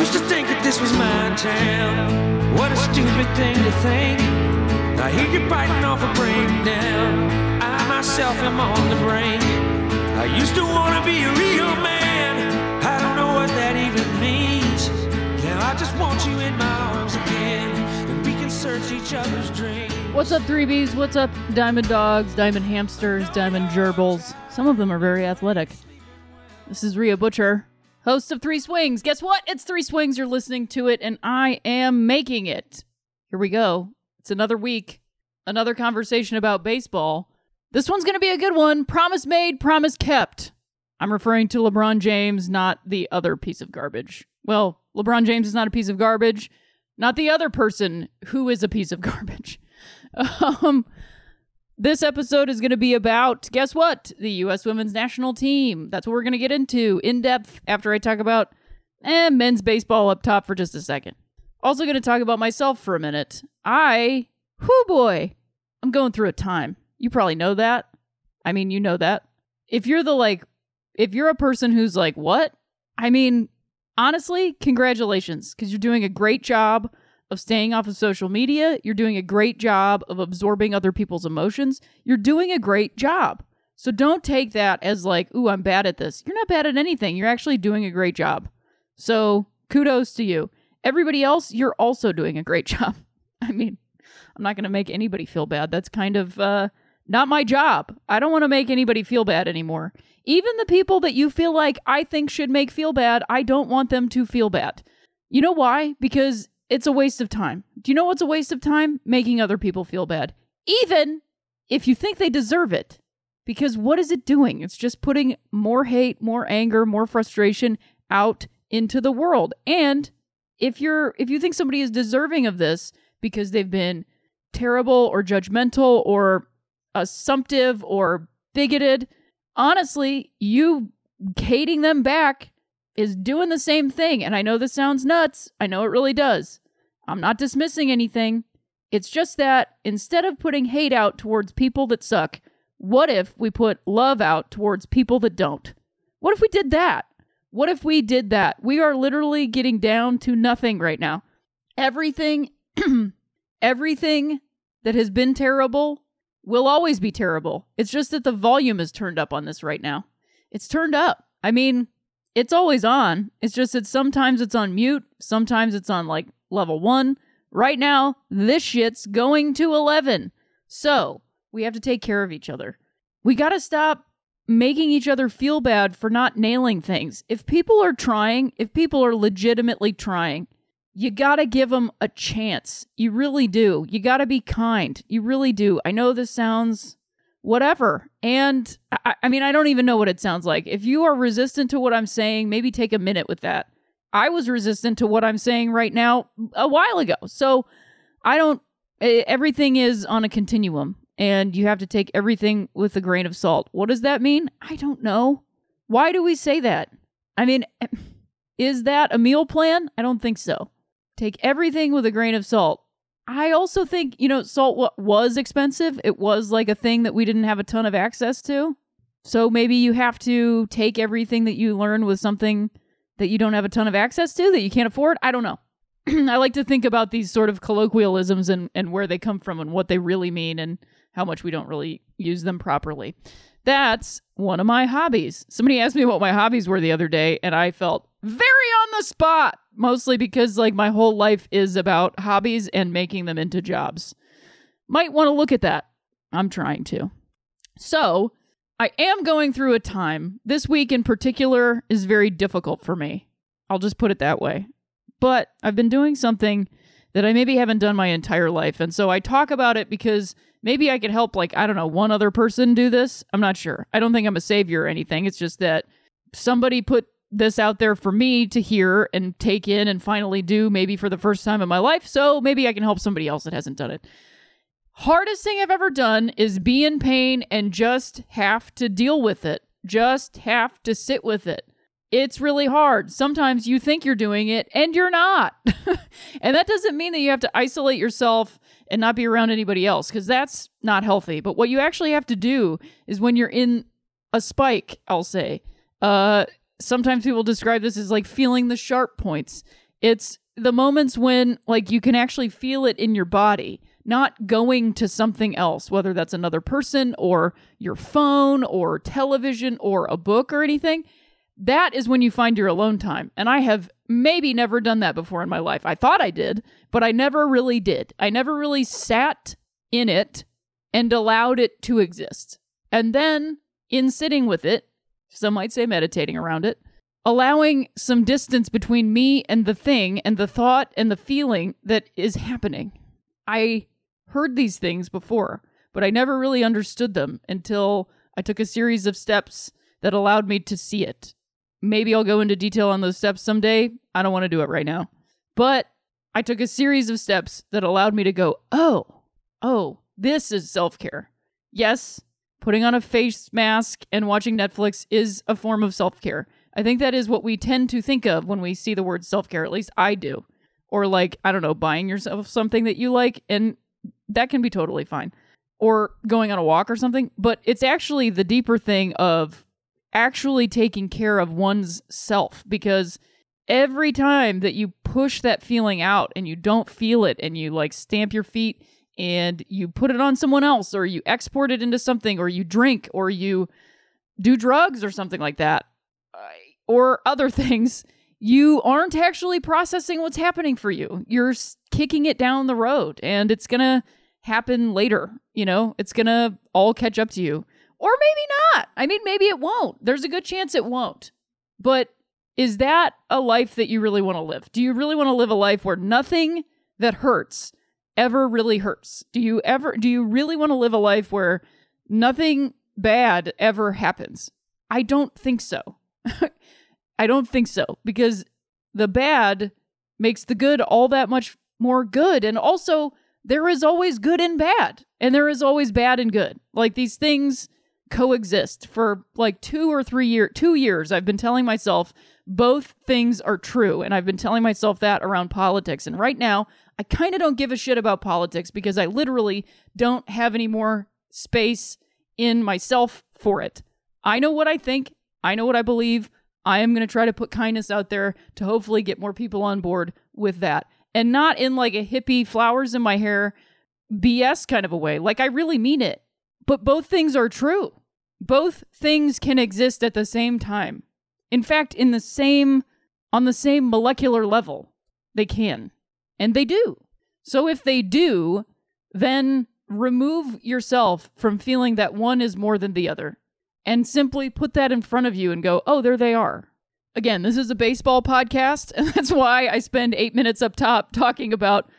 Used to think that this was my town. What a stupid thing to think. I hear you biting off a breakdown. I myself am on the brink. I used to want to be a real man. I don't know what that even means. Now I just want you in my arms again. And we can search each other's dreams. What's up, 3Bs? What's up, Diamond Dogs, Diamond Hamsters, Diamond Gerbils? Some of them are very athletic. This is Rhea Butcher, host of Three Swings. Guess what? It's Three Swings. You're listening to it, and I am making it. Here we go. It's another week, another conversation about baseball. This one's going to be a good one. Promise made, promise kept. I'm referring to LeBron James, not the other piece of garbage. Well, LeBron James is not a piece of garbage, not the other person who is a piece of garbage. Um, this episode is going to be about, guess what? The U.S. women's national team. That's what we're going to get into in depth after I talk about eh, men's baseball up top for just a second. Also, going to talk about myself for a minute. I, whoo boy, I'm going through a time. You probably know that. I mean, you know that. If you're the like, if you're a person who's like, what? I mean, honestly, congratulations, because you're doing a great job of staying off of social media. You're doing a great job of absorbing other people's emotions. You're doing a great job. So don't take that as like, ooh, I'm bad at this. You're not bad at anything. You're actually doing a great job. So kudos to you. Everybody else, you're also doing a great job. I mean, I'm not going to make anybody feel bad. That's kind of uh, not my job. I don't want to make anybody feel bad anymore. Even the people that you feel like I think should make feel bad, I don't want them to feel bad. You know why? Because it's a waste of time. Do you know what's a waste of time? Making other people feel bad. Even if you think they deserve it. Because what is it doing? It's just putting more hate, more anger, more frustration out into the world. And if you're if you think somebody is deserving of this because they've been terrible or judgmental or assumptive or bigoted, honestly, you hating them back is doing the same thing. And I know this sounds nuts. I know it really does. I'm not dismissing anything. It's just that instead of putting hate out towards people that suck, what if we put love out towards people that don't? What if we did that? What if we did that? We are literally getting down to nothing right now. Everything, everything that has been terrible will always be terrible. It's just that the volume is turned up on this right now. It's turned up. I mean, it's always on. It's just that sometimes it's on mute, sometimes it's on like level one. Right now, this shit's going to 11. So we have to take care of each other. We got to stop making each other feel bad for not nailing things. If people are trying, if people are legitimately trying, you got to give them a chance. You really do. You got to be kind. You really do. I know this sounds whatever. And I, I, mean, I don't even know what it sounds like. If you are resistant to what I'm saying, maybe take a minute with that. I was resistant to what I'm saying right now a while ago. So I don't, everything is on a continuum and you have to take everything with a grain of salt. What does that mean? I don't know. Why do we say that? I mean, is that a meal plan? I don't think so. Take everything with a grain of salt. I also think, you know, salt was expensive. It was like a thing that we didn't have a ton of access to. So maybe you have to take everything that you learn with something that you don't have a ton of access to that you can't afford. I don't know. I like to think about these sort of colloquialisms and, and where they come from and what they really mean and how much we don't really use them properly. That's one of my hobbies. Somebody asked me what my hobbies were the other day, and I felt very spot, mostly because like my whole life is about hobbies and making them into jobs. Might want to look at that. I'm trying to. So, I am going through a time. This week in particular is very difficult for me. I'll just put it that way. But I've been doing something that I maybe haven't done my entire life. And so I talk about it because maybe I could help, like, I don't know, one other person do this. I'm not sure. I don't think I'm a savior or anything. It's just that somebody put this out there for me to hear and take in and finally do, maybe for the first time in my life. So maybe I can help somebody else that hasn't done it. Hardest thing I've ever done is be in pain and just have to deal with it, just have to sit with it. It's really hard. Sometimes you think you're doing it and you're not. and that doesn't mean that you have to isolate yourself and not be around anybody else because that's not healthy. But what you actually have to do is when you're in a spike, I'll say, uh, sometimes people describe this as like feeling the sharp points. It's the moments when like you can actually feel it in your body, not going to something else, whether that's another person or your phone or television or a book or anything. That is when you find your alone time. And I have maybe never done that before in my life. I thought I did, but I never really did. I never really sat in it and allowed it to exist. And then in sitting with it, some might say meditating around it, allowing some distance between me and the thing and the thought and the feeling that is happening. I heard these things before, but I never really understood them until I took a series of steps that allowed me to see it. Maybe I'll go into detail on those steps someday. I don't want to do it right now. But I took a series of steps that allowed me to go, oh, oh, this is self care. Yes, putting on a face mask and watching Netflix is a form of self care. I think that is what we tend to think of when we see the word self care. At least I do. Or, like, I don't know, buying yourself something that you like, and that can be totally fine. Or going on a walk or something. But it's actually the deeper thing of actually taking care of one's self because every time that you push that feeling out and you don't feel it and you like stamp your feet and you put it on someone else or you export it into something or you drink or you do drugs or something like that uh, or other things you aren't actually processing what's happening for you you're kicking it down the road and it's going to happen later you know it's going to all catch up to you or maybe not. I mean, maybe it won't. There's a good chance it won't. But is that a life that you really want to live? Do you really want to live a life where nothing that hurts ever really hurts? Do you ever do you really want to live a life where nothing bad ever happens? I don't think so. I don't think so because the bad makes the good all that much more good and also there is always good and bad and there is always bad and good. Like these things coexist for like two or three year two years i've been telling myself both things are true and i've been telling myself that around politics and right now i kind of don't give a shit about politics because i literally don't have any more space in myself for it. I know what i think i know what i believe. I am going to try to put kindness out there to hopefully get more people on board with that. And not in like a hippie flowers in my hair bs kind of a way like i really mean it. But both things are true. Both things can exist at the same time. In fact, in the same on the same molecular level, they can. And they do. So if they do, then remove yourself from feeling that one is more than the other and simply put that in front of you and go, "Oh, there they are." Again, this is a baseball podcast, and that's why I spend 8 minutes up top talking about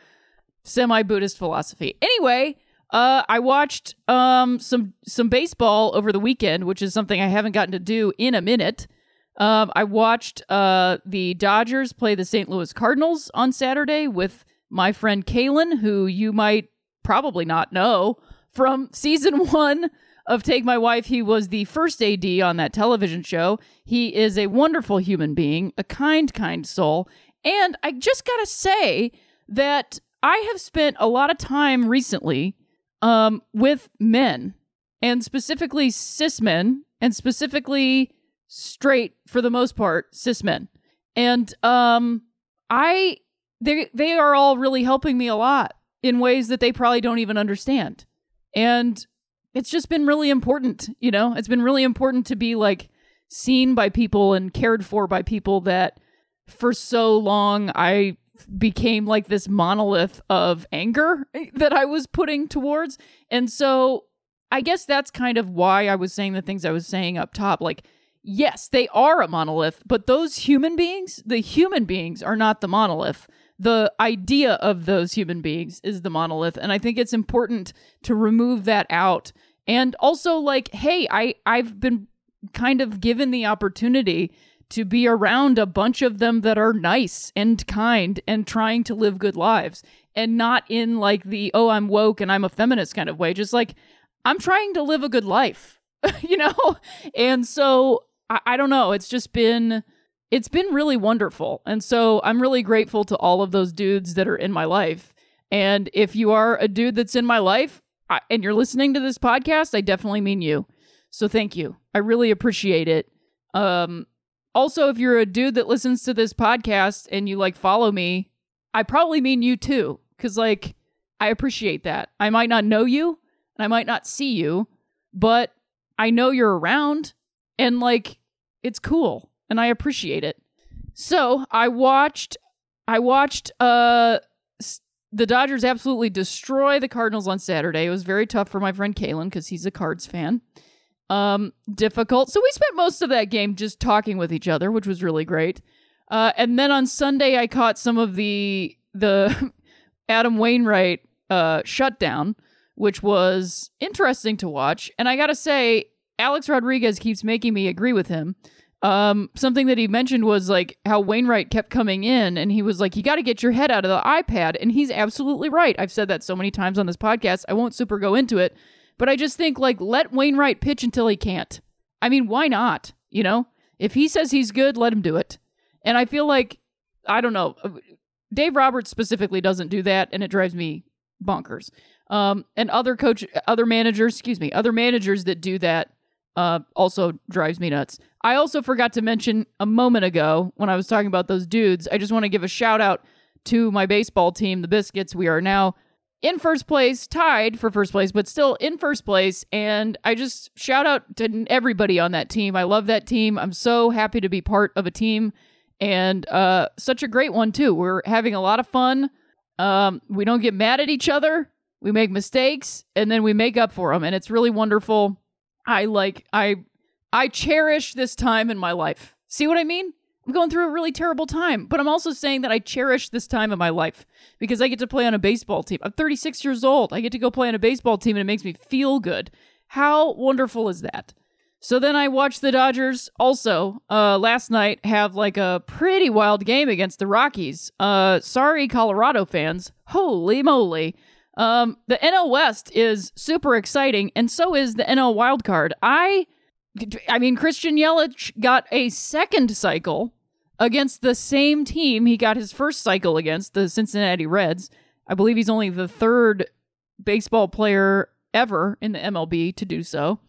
semi-Buddhist philosophy. Anyway, uh, I watched um, some some baseball over the weekend, which is something I haven't gotten to do in a minute. Um, I watched uh, the Dodgers play the St. Louis Cardinals on Saturday with my friend Kalen, who you might probably not know from season one of Take My Wife. He was the first AD on that television show. He is a wonderful human being, a kind, kind soul. And I just got to say that I have spent a lot of time recently um, with men and specifically cis men and specifically straight for the most part cis men and um i they they are all really helping me a lot in ways that they probably don't even understand. And it's just been really important, you know? It's been really important to be like seen by people and cared for by people that for so long I became like this monolith of anger that I was putting towards. And so I guess that's kind of why I was saying the things I was saying up top. Like, yes, they are a monolith, but those human beings, the human beings are not the monolith. The idea of those human beings is the monolith and i think it's important to remove that out. And also like hey i i've been kind of given the opportunity to be around a bunch of them that are nice and kind and trying to live good lives and not in like the oh i'm woke and i'm a feminist kind of way just like i'm trying to live a good life you know? And so I, I don't know it's just been it's been really wonderful. And so I'm really grateful to all of those dudes that are in my life. And if you are a dude that's in my life I, and you're listening to this podcast, I definitely mean you. So thank you. I really appreciate it. Um, also, if you're a dude that listens to this podcast and you like follow me, I probably mean you too. Cause like, I appreciate that. I might not know you and I might not see you, but I know you're around and like, it's cool and I appreciate it. So I watched, I watched uh the Dodgers absolutely destroy the Cardinals on Saturday. It was very tough for my friend Kalen because he's a Cards fan. Um, difficult. So we spent most of that game just talking with each other, which was really great. Uh, and then on Sunday, I caught some of the the Adam Wainwright uh, shutdown, which was interesting to watch. And I gotta say, Alex Rodriguez keeps making me agree with him. Um, something that he mentioned was like how Wainwright kept coming in and he was like, You got to get your head out of the iPad. And he's absolutely right. I've said that so many times on this podcast. I won't super go into it, but I just think like let Wainwright pitch until he can't. I mean, why not? You know, if he says he's good, let him do it. And I feel like, I don't know, uh, Dave Roberts specifically doesn't do that and it drives me bonkers. Um, and other coach, other managers, excuse me, other managers that do that uh, also drives me nuts. I also forgot to mention a moment ago when I was talking about those dudes. I just want to give a shout out to my baseball team, the Biscuits. We are now in first place, tied for first place, but still in first place. And I just shout out to everybody on that team. I love that team. I'm so happy to be part of a team and uh, such a great one, too. We're having a lot of fun. Um, we don't get mad at each other. We make mistakes and then we make up for them. And it's really wonderful. I like I I cherish this time in my life. See what I mean? I'm going through a really terrible time, but I'm also saying that I cherish this time in my life because I get to play on a baseball team. I'm 36 years old. I get to go play on a baseball team and it makes me feel good. How wonderful is that? So then I watched the Dodgers also uh, last night have like a pretty wild game against the Rockies. Uh, sorry, Colorado fans. Holy moly. Um, the NL West is super exciting, and so is the NL Wild Card. I, I mean, Christian Yelich got a second cycle against the same team he got his first cycle against, the Cincinnati Reds. I believe he's only the third baseball player ever in the MLB to do so.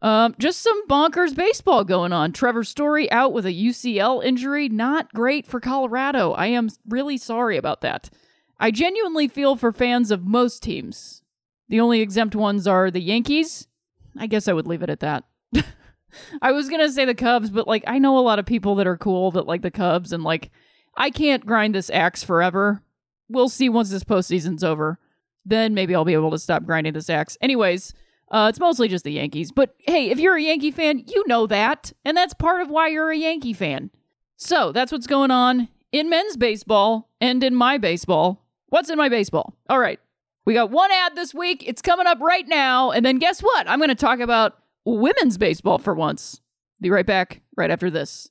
Um, just some bonkers baseball going on. Trevor Story out with a UCL injury. Not great for Colorado. I am really sorry about that. I genuinely feel for fans of most teams. The only exempt ones are the Yankees. I guess I would leave it at that. I was going to say the Cubs, but like I know a lot of people that are cool that like the Cubs and like I can't grind this axe forever. We'll see once this postseason's over. Then maybe I'll be able to stop grinding this axe. Anyways, uh, it's mostly just the Yankees. But hey, if you're a Yankee fan, you know that. And that's part of why you're a Yankee fan. So that's what's going on in men's baseball and in my baseball. What's in my baseball? All right. We got one ad this week. It's coming up right now. And then guess what? I'm going to talk about women's baseball for once. Be right back right after this.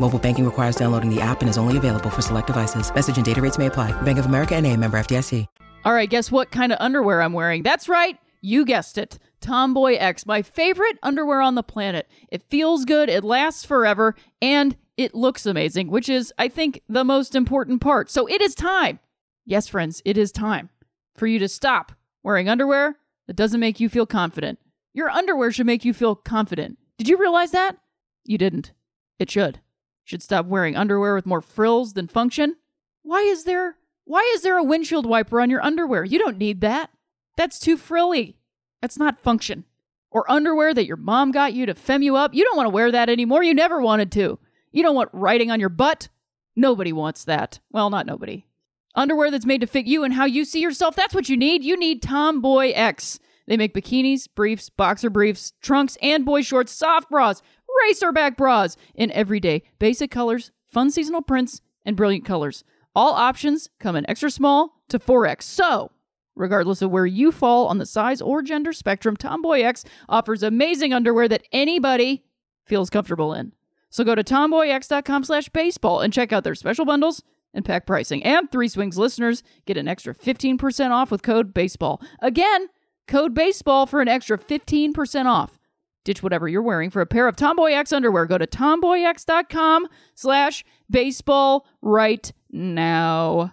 Mobile banking requires downloading the app and is only available for select devices. Message and data rates may apply. Bank of America and a member FDIC. All right, guess what kind of underwear I'm wearing? That's right. You guessed it. Tomboy X, my favorite underwear on the planet. It feels good, it lasts forever, and it looks amazing, which is, I think, the most important part. So it is time. Yes, friends, it is time for you to stop wearing underwear that doesn't make you feel confident. Your underwear should make you feel confident. Did you realize that? You didn't. It should. Should stop wearing underwear with more frills than function. Why is there why is there a windshield wiper on your underwear? You don't need that. That's too frilly. That's not function. Or underwear that your mom got you to fem you up. You don't want to wear that anymore. You never wanted to. You don't want writing on your butt. Nobody wants that. Well, not nobody. Underwear that's made to fit you and how you see yourself. That's what you need. You need Tomboy X. They make bikinis, briefs, boxer briefs, trunks, and boy shorts, soft bras, racerback bras in everyday, basic colors, fun seasonal prints, and brilliant colors. All options come in extra small to 4X. So, regardless of where you fall on the size or gender spectrum, Tomboy X offers amazing underwear that anybody feels comfortable in. So go to tomboyx.com slash baseball and check out their special bundles and pack pricing. And Three Swings listeners get an extra 15% off with code BASEBALL. Again, code BASEBALL for an extra 15% off. Ditch whatever you're wearing for a pair of Tomboy X underwear. Go to tomboyx.com slash baseball right now.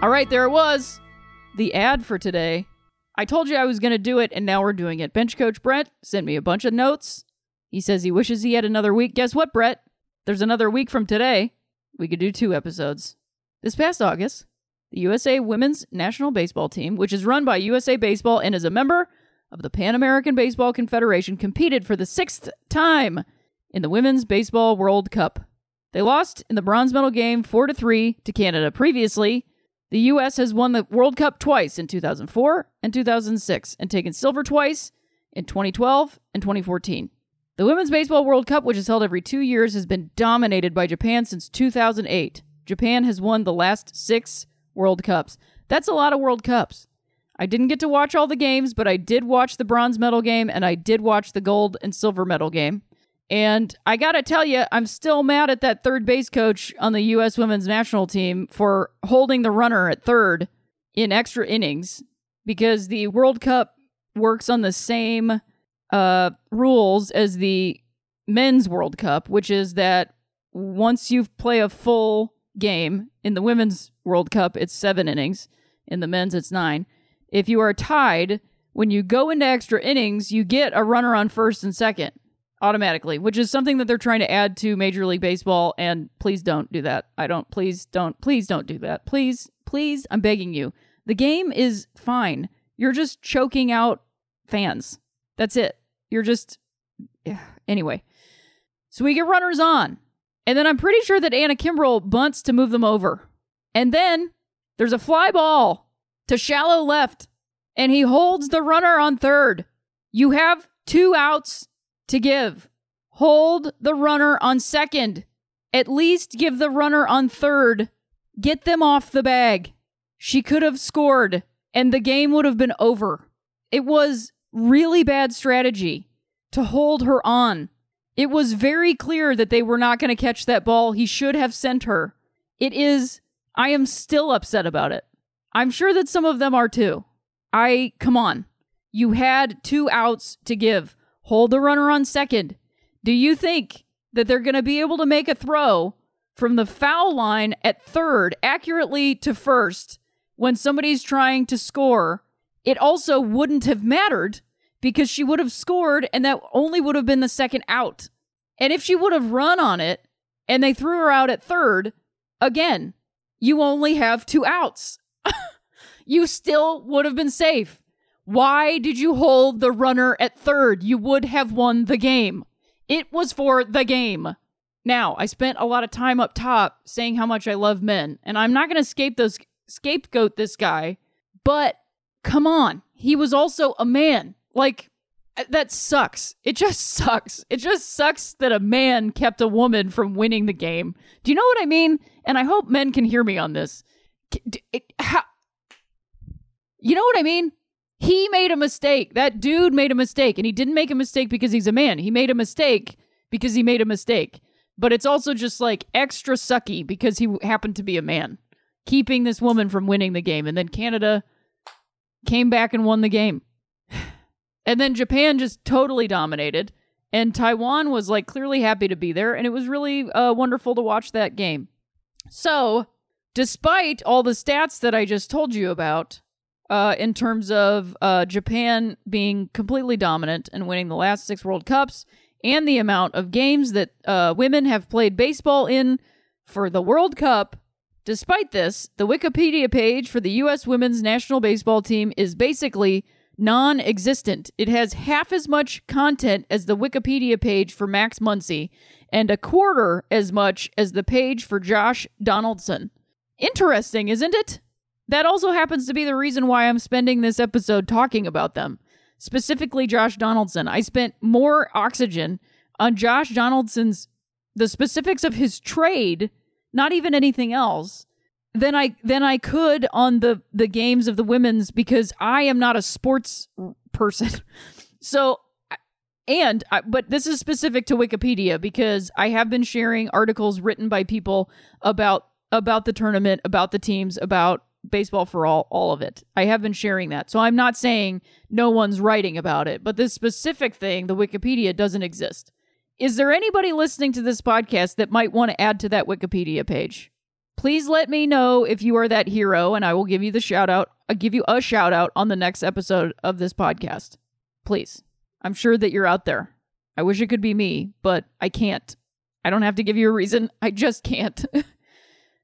All right, there it was. The ad for today. I told you I was going to do it, and now we're doing it. Bench coach Brett sent me a bunch of notes. He says he wishes he had another week. Guess what, Brett? There's another week from today. We could do two episodes. This past August, the USA Women's National Baseball Team, which is run by USA Baseball and is a member of the Pan American Baseball Confederation, competed for the sixth time in the Women's Baseball World Cup. They lost in the bronze medal game 4 to 3 to Canada. Previously, the US has won the World Cup twice in 2004 and 2006 and taken silver twice in 2012 and 2014. The Women's Baseball World Cup, which is held every 2 years, has been dominated by Japan since 2008. Japan has won the last 6 World Cups. That's a lot of World Cups. I didn't get to watch all the games, but I did watch the bronze medal game and I did watch the gold and silver medal game. And I got to tell you, I'm still mad at that third base coach on the U.S. women's national team for holding the runner at third in extra innings because the World Cup works on the same uh, rules as the men's World Cup, which is that once you play a full game in the women's World Cup, it's seven innings. In the men's, it's nine. If you are tied, when you go into extra innings, you get a runner on first and second automatically, which is something that they're trying to add to Major League Baseball. And please don't do that. I don't, please don't, please don't do that. Please, please, I'm begging you. The game is fine. You're just choking out fans. That's it. You're just, anyway. So we get runners on. And then I'm pretty sure that Anna Kimbrell bunts to move them over. And then there's a fly ball to shallow left, and he holds the runner on third. You have two outs to give. Hold the runner on second. At least give the runner on third. Get them off the bag. She could have scored, and the game would have been over. It was really bad strategy to hold her on. It was very clear that they were not going to catch that ball. He should have sent her. It is, I am still upset about it. I'm sure that some of them are too. I, come on. You had two outs to give hold the runner on second. Do you think that they're going to be able to make a throw from the foul line at third accurately to first when somebody's trying to score? It also wouldn't have mattered because she would have scored and that only would have been the second out. And if she would have run on it and they threw her out at third, again, you only have two outs. you still would have been safe. Why did you hold the runner at third? You would have won the game. It was for the game. Now, I spent a lot of time up top saying how much I love men, and I'm not going to scapegoat this guy, but come on. He was also a man. Like uh, that sucks. It just sucks. It just sucks that a man kept a woman from winning the game. Do you know what I mean? And I hope men can hear me on this. You know what I mean? He made a mistake. That dude made a mistake. And he didn't make a mistake because he's a man. He made a mistake because he made a mistake. But it's also just like extra sucky because he happened to be a man, keeping this woman from winning the game. And then Canada came back and won the game. And then Japan just totally dominated. And Taiwan was like clearly happy to be there. And it was really uh, wonderful to watch that game. So, despite all the stats that I just told you about, uh, in terms of uh, Japan being completely dominant and winning the last six World Cups and the amount of games that uh, women have played baseball in for the World Cup. Despite this, the Wikipedia page for the U.S. women's national baseball team is basically non existent. It has half as much content as the Wikipedia page for Max Muncy and a quarter as much as the page for Josh Donaldson. Interesting, isn't it? That also happens to be the reason why I'm spending this episode talking about them. Specifically, Josh Donaldson. I spent more oxygen on Josh Donaldson's, the specifics of his trade, not even anything else, than I than I could on the the games of the women's because I am not a sports person. so and but this is specific to Wikipedia because I have been sharing articles written by people about about the tournament, about the teams, about baseball for all all of it. I have been sharing that. So I'm not saying no one's writing about it, but this specific thing, the Wikipedia doesn't exist. Is there anybody listening to this podcast that might want to add to that Wikipedia page? Please let me know if you are that hero and I will give you the shout out. I'll give you a shout out on the next episode of this podcast. Please. I'm sure that you're out there. I wish it could be me, but I can't. I don't have to give you a reason. I just can't.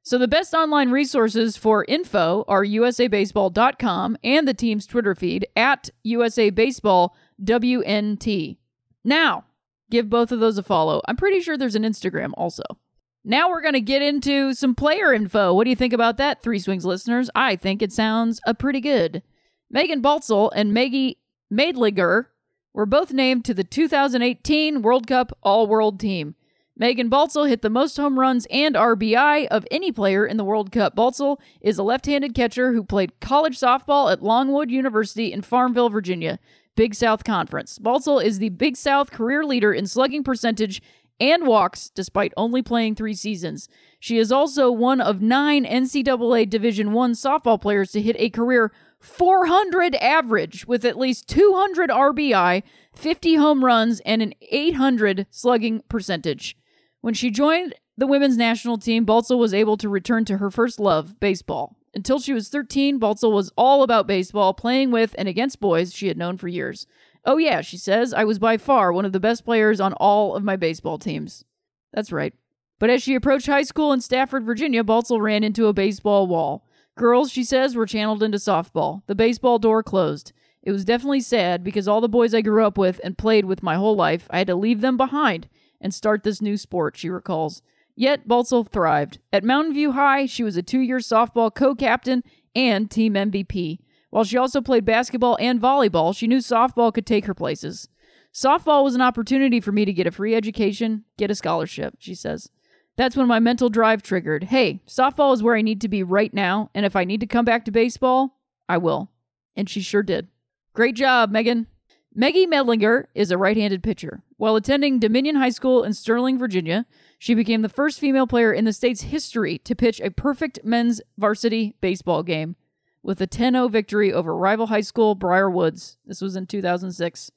So the best online resources for info are usabaseball.com and the team's Twitter feed at usabaseballwnt. Now, give both of those a follow. I'm pretty sure there's an Instagram also. Now we're going to get into some player info. What do you think about that, Three Swings listeners? I think it sounds uh, pretty good. Megan Baltzell and Maggie Meidlinger were both named to the 2018 World Cup All World Team. Megan Baltzell hit the most home runs and RBI of any player in the World Cup. Baltzell is a left handed catcher who played college softball at Longwood University in Farmville, Virginia, Big South Conference. Baltzell is the Big South career leader in slugging percentage and walks despite only playing three seasons. She is also one of nine NCAA Division I softball players to hit a career 400 average with at least 200 RBI, 50 home runs, and an 800 slugging percentage. When she joined the women's national team, Baltzell was able to return to her first love, baseball. Until she was 13, Baltzell was all about baseball, playing with and against boys she had known for years. Oh, yeah, she says, I was by far one of the best players on all of my baseball teams. That's right. But as she approached high school in Stafford, Virginia, Baltzell ran into a baseball wall. Girls, she says, were channeled into softball. The baseball door closed. It was definitely sad because all the boys I grew up with and played with my whole life, I had to leave them behind and start this new sport, she recalls. Yet Baltzell thrived. At Mountain View High, she was a two year softball co captain and team MVP. While she also played basketball and volleyball, she knew softball could take her places. Softball was an opportunity for me to get a free education, get a scholarship, she says. That's when my mental drive triggered. Hey, softball is where I need to be right now, and if I need to come back to baseball, I will. And she sure did. Great job, Megan. Maggie Meidlinger is a right handed pitcher. While attending Dominion High School in Sterling, Virginia, she became the first female player in the state's history to pitch a perfect men's varsity baseball game with a 10 0 victory over rival high school Briar Woods. This was in 2006.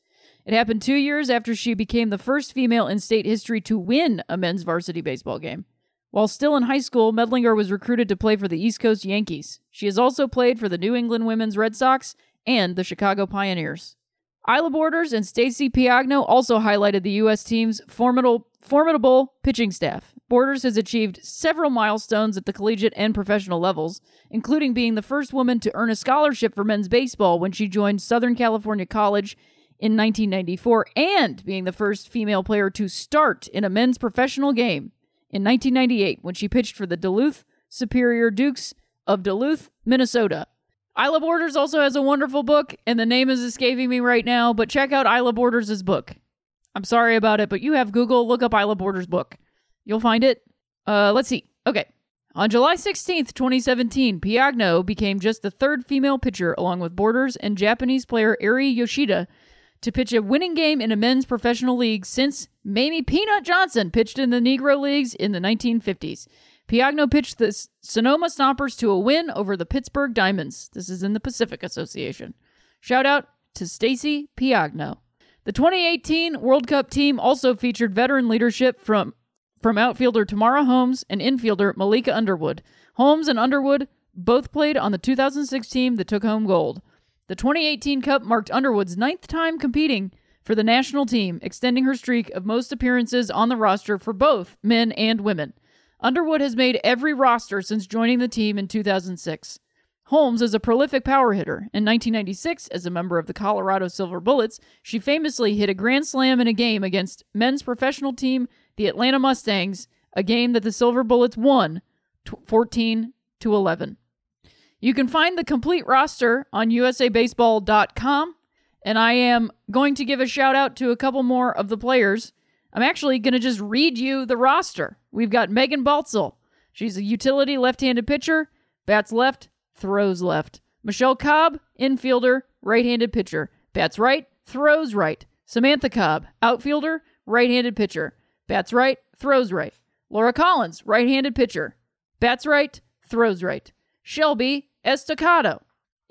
It happened two years after she became the first female in state history to win a men's varsity baseball game. While still in high school, Meidlinger was recruited to play for the East Coast Yankees. She has also played for the New England Women's Red Sox and the Chicago Pioneers. Ila Borders and Stacy Piagno also highlighted the U.S. team's formidable, formidable pitching staff. Borders has achieved several milestones at the collegiate and professional levels, including being the first woman to earn a scholarship for men's baseball when she joined Southern California College in 1994, and being the first female player to start in a men's professional game in 1998 when she pitched for the Duluth Superior Dukes of Duluth, Minnesota. Ila Borders also has a wonderful book, and the name is escaping me right now, but check out Ila Borders' book. I'm sorry about it, but you have Google, look up Ila Borders' book. You'll find it. Uh, let's see. Okay. On July 16th, 2017, Piagno became just the third female pitcher, along with Borders and Japanese player Eri Yoshida, to pitch a winning game in a men's professional league since Mamie Peanut Johnson pitched in the Negro Leagues in the 1950s. Piagno pitched the Sonoma Stompers to a win over the Pittsburgh Diamonds. This is in the Pacific Association. Shout out to Stacy Piagno. The 2018 World Cup team also featured veteran leadership from from outfielder Tamara Holmes and infielder Malaika Underwood. Holmes and Underwood both played on the 2006 team that took home gold. The 2018 Cup marked Underwood's ninth time competing for the national team, extending her streak of most appearances on the roster for both men and women. Underwood has made every roster since joining the team in 2006. Holmes is a prolific power hitter. In 1996, as a member of the Colorado Silver Bullets, she famously hit a grand slam in a game against men's professional team, the Atlanta Mustangs, a game that the Silver Bullets won 14 to 11. You can find the complete roster on usabaseball.com, and I am going to give a shout out to a couple more of the players. I'm actually going to just read you the roster. We've got Megan Baltzell. She's a utility left handed pitcher, bats left, throws left. Michelle Cobb, infielder, right handed pitcher, bats right, throws right. Samantha Cobb, outfielder, right handed pitcher, bats right, throws right. Laura Collins, right handed pitcher, bats right, throws right. Shelby Estacado,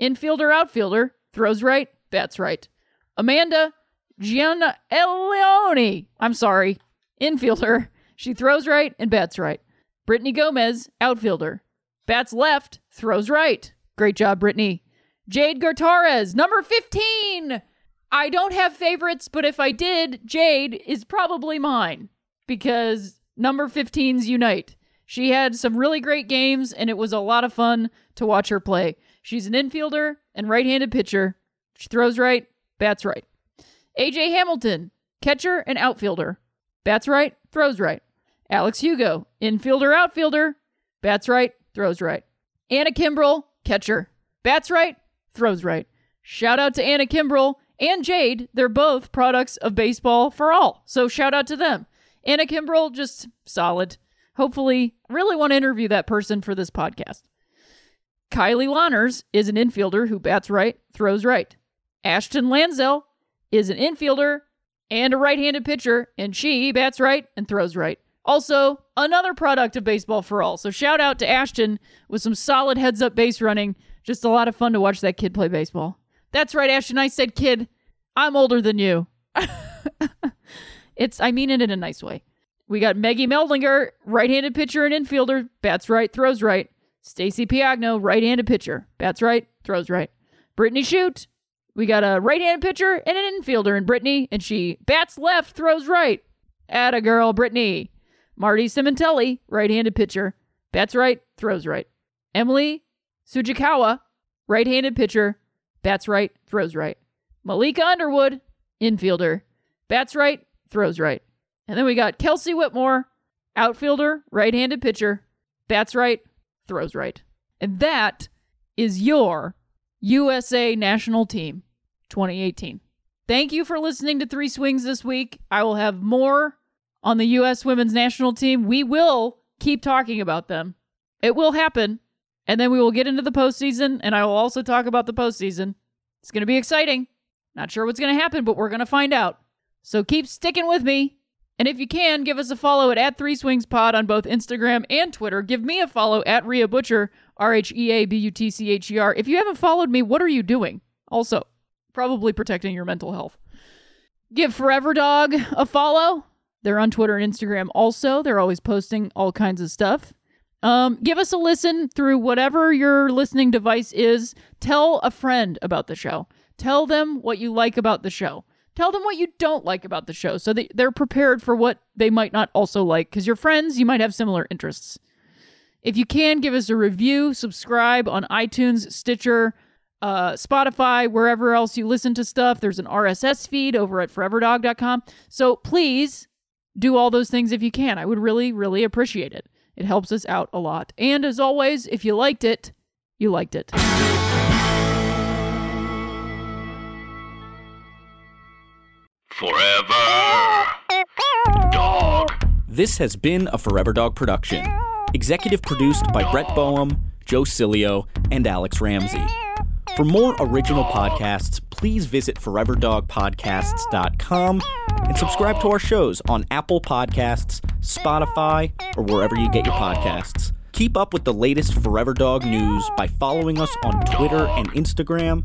infielder, outfielder, throws right, bats right. Amanda Gianelleone, I'm sorry, infielder, she throws right and bats right. Brittany Gomez, outfielder, bats left, throws right. Great job, Brittany. Jade Gortarez, number 15. I don't have favorites, but if I did, Jade is probably mine because number 15s unite. She had some really great games, and it was a lot of fun to watch her play. She's an infielder and right handed pitcher. She throws right, bats right. AJ Hamilton, catcher and outfielder. Bats right, throws right. Alex Hugo, infielder, outfielder. Bats right, throws right. Anna Kimbrell, catcher. Bats right, throws right. Shout out to Anna Kimbrell and Jade. They're both products of Baseball for All. So shout out to them. Anna Kimbrell, just solid. Hopefully, really want to interview that person for this podcast. Kylie Lawners is an infielder who bats right, throws right. Ashton Lansdell is an infielder and a right handed pitcher, and she bats right and throws right. Also, another product of Baseball for All. So, shout out to Ashton with some solid heads up base running. Just a lot of fun to watch that kid play baseball. That's right, Ashton. I said kid. I'm older than you. it's, I mean it in a nice way. We got Maggie Meidlinger, right-handed pitcher and infielder, bats right, throws right. Stacy Piagno, right-handed pitcher, bats right, throws right. Brittany Shoot, we got a right-handed pitcher and an infielder in Brittany, and she bats left, throws right. Atta girl, Brittany. Marti Sementelli, right-handed pitcher, bats right, throws right. Emily Sujikawa, right-handed pitcher, bats right, throws right. Malaika Underwood, infielder, bats right, throws right. And then we got Kelsie Whitmore, outfielder, right handed pitcher, bats right, throws right. And that is your USA national team 2018. Thank you for listening to Three Swings this week. I will have more on the U.S. women's national team. We will keep talking about them. It will happen. And then we will get into the postseason, and I will also talk about the postseason. It's going to be exciting. Not sure what's going to happen, but we're going to find out. So keep sticking with me. And if you can, give us a follow at, at Three Swings Pod on both Instagram and Twitter. Give me a follow at Rhea Butcher, R H E A B U T C H E R. If you haven't followed me, what are you doing? Also, probably protecting your mental health. Give Forever Dog a follow. They're on Twitter and Instagram also. They're always posting all kinds of stuff. Um, give us a listen through whatever your listening device is. Tell a friend about the show. Tell them what you like about the show. Tell them what you don't like about the show so that they're prepared for what they might not also like because your friends, you might have similar interests. If you can, give us a review, subscribe on iTunes, Stitcher, uh, Spotify, wherever else you listen to stuff. There's an RSS feed over at foreverdog.com. So please do all those things if you can. I would really, really appreciate it. It helps us out a lot. And as always, if you liked it, you liked it. Forever. Dog. This has been a Forever Dog production. Executive produced by Brett Boehm, Joe Cilio, and Alex Ramsey. For more original podcasts, please visit foreverdogpodcasts.com and subscribe to our shows on Apple Podcasts, Spotify, or wherever you get your podcasts. Keep up with the latest Forever Dog news by following us on Twitter and Instagram